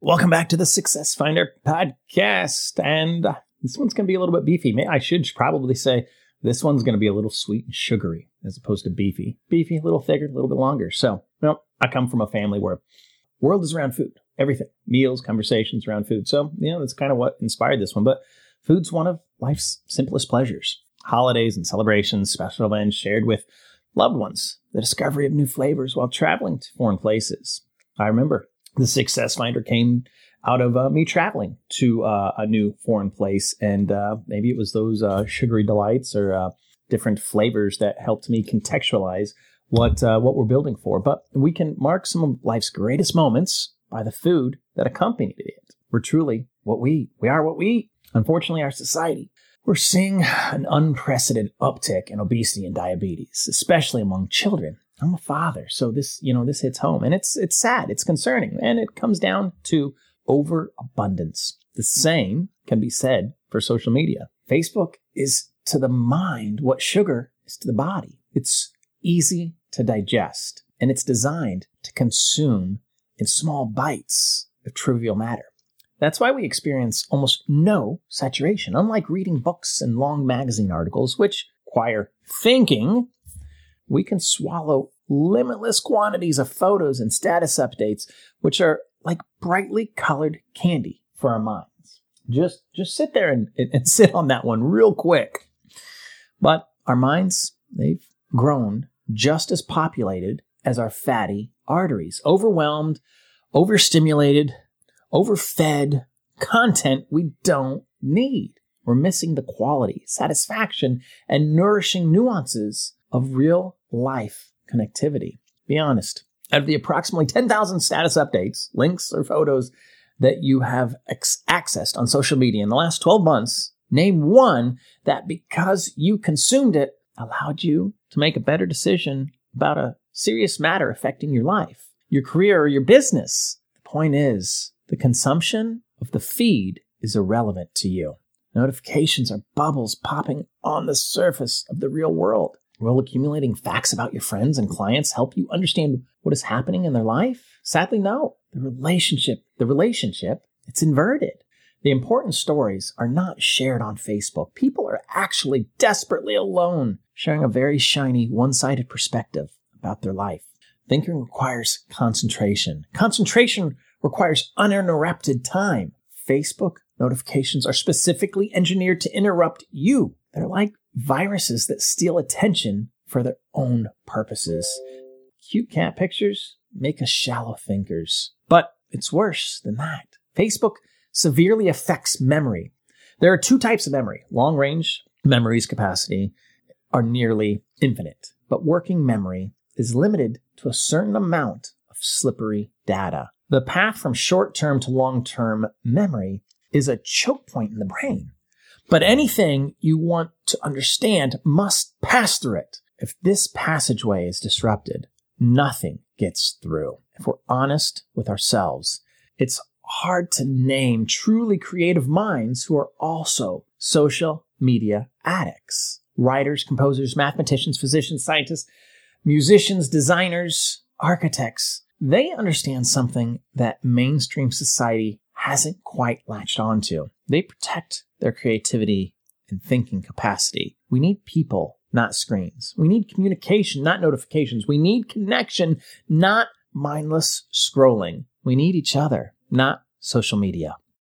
Welcome back to the Success Finder podcast. And this one's going to be a little bit beefy. I should probably say this one's going to be a little sweet and sugary as opposed to beefy. Beefy, a little thicker, a little bit longer. So, well, I come from a family where world is around food, everything, meals, conversations around food. So, you know, that's kind of what inspired this one. But food's one of life's simplest pleasures. Holidays and celebrations, special events shared with loved ones, the discovery of new flavors while traveling to foreign places. I remember the success finder came out of uh, me traveling to uh, a new foreign place, and uh, maybe it was those uh, sugary delights or uh, different flavors that helped me contextualize what uh, what we're building for. But we can mark some of life's greatest moments by the food that accompanied it. We're truly what we eat. We are what we eat. Unfortunately, our society we're seeing an unprecedented uptick in obesity and diabetes, especially among children. I'm a father, so this, you know, this hits home and it's it's sad, it's concerning, and it comes down to overabundance. The same can be said for social media. Facebook is to the mind what sugar is to the body. It's easy to digest and it's designed to consume in small bites of trivial matter. That's why we experience almost no saturation, unlike reading books and long magazine articles, which require thinking we can swallow limitless quantities of photos and status updates, which are like brightly colored candy for our minds. Just, just sit there and, and sit on that one real quick. But our minds, they've grown just as populated as our fatty arteries, overwhelmed, overstimulated, overfed content we don't need. We're missing the quality, satisfaction, and nourishing nuances of real life connectivity. Be honest. Out of the approximately 10,000 status updates, links, or photos that you have ex- accessed on social media in the last 12 months, name one that because you consumed it allowed you to make a better decision about a serious matter affecting your life, your career, or your business. The point is, the consumption of the feed is irrelevant to you. Notifications are bubbles popping on the surface of the real world. Will accumulating facts about your friends and clients help you understand what is happening in their life? Sadly, no. The relationship, the relationship, it's inverted. The important stories are not shared on Facebook. People are actually desperately alone, sharing a very shiny, one sided perspective about their life. Thinking requires concentration. Concentration requires uninterrupted time. Facebook notifications are specifically engineered to interrupt you. They're like viruses that steal attention for their own purposes. Cute cat pictures make us shallow thinkers. But it's worse than that. Facebook severely affects memory. There are two types of memory. Long range memory's capacity are nearly infinite, but working memory is limited to a certain amount of slippery data. The path from short term to long term memory is a choke point in the brain. But anything you want to understand must pass through it. If this passageway is disrupted, nothing gets through. If we're honest with ourselves, it's hard to name truly creative minds who are also social media addicts. Writers, composers, mathematicians, physicians, scientists, musicians, designers, architects, they understand something that mainstream society hasn't quite latched onto. They protect their creativity and thinking capacity. We need people, not screens. We need communication, not notifications. We need connection, not mindless scrolling. We need each other, not social media.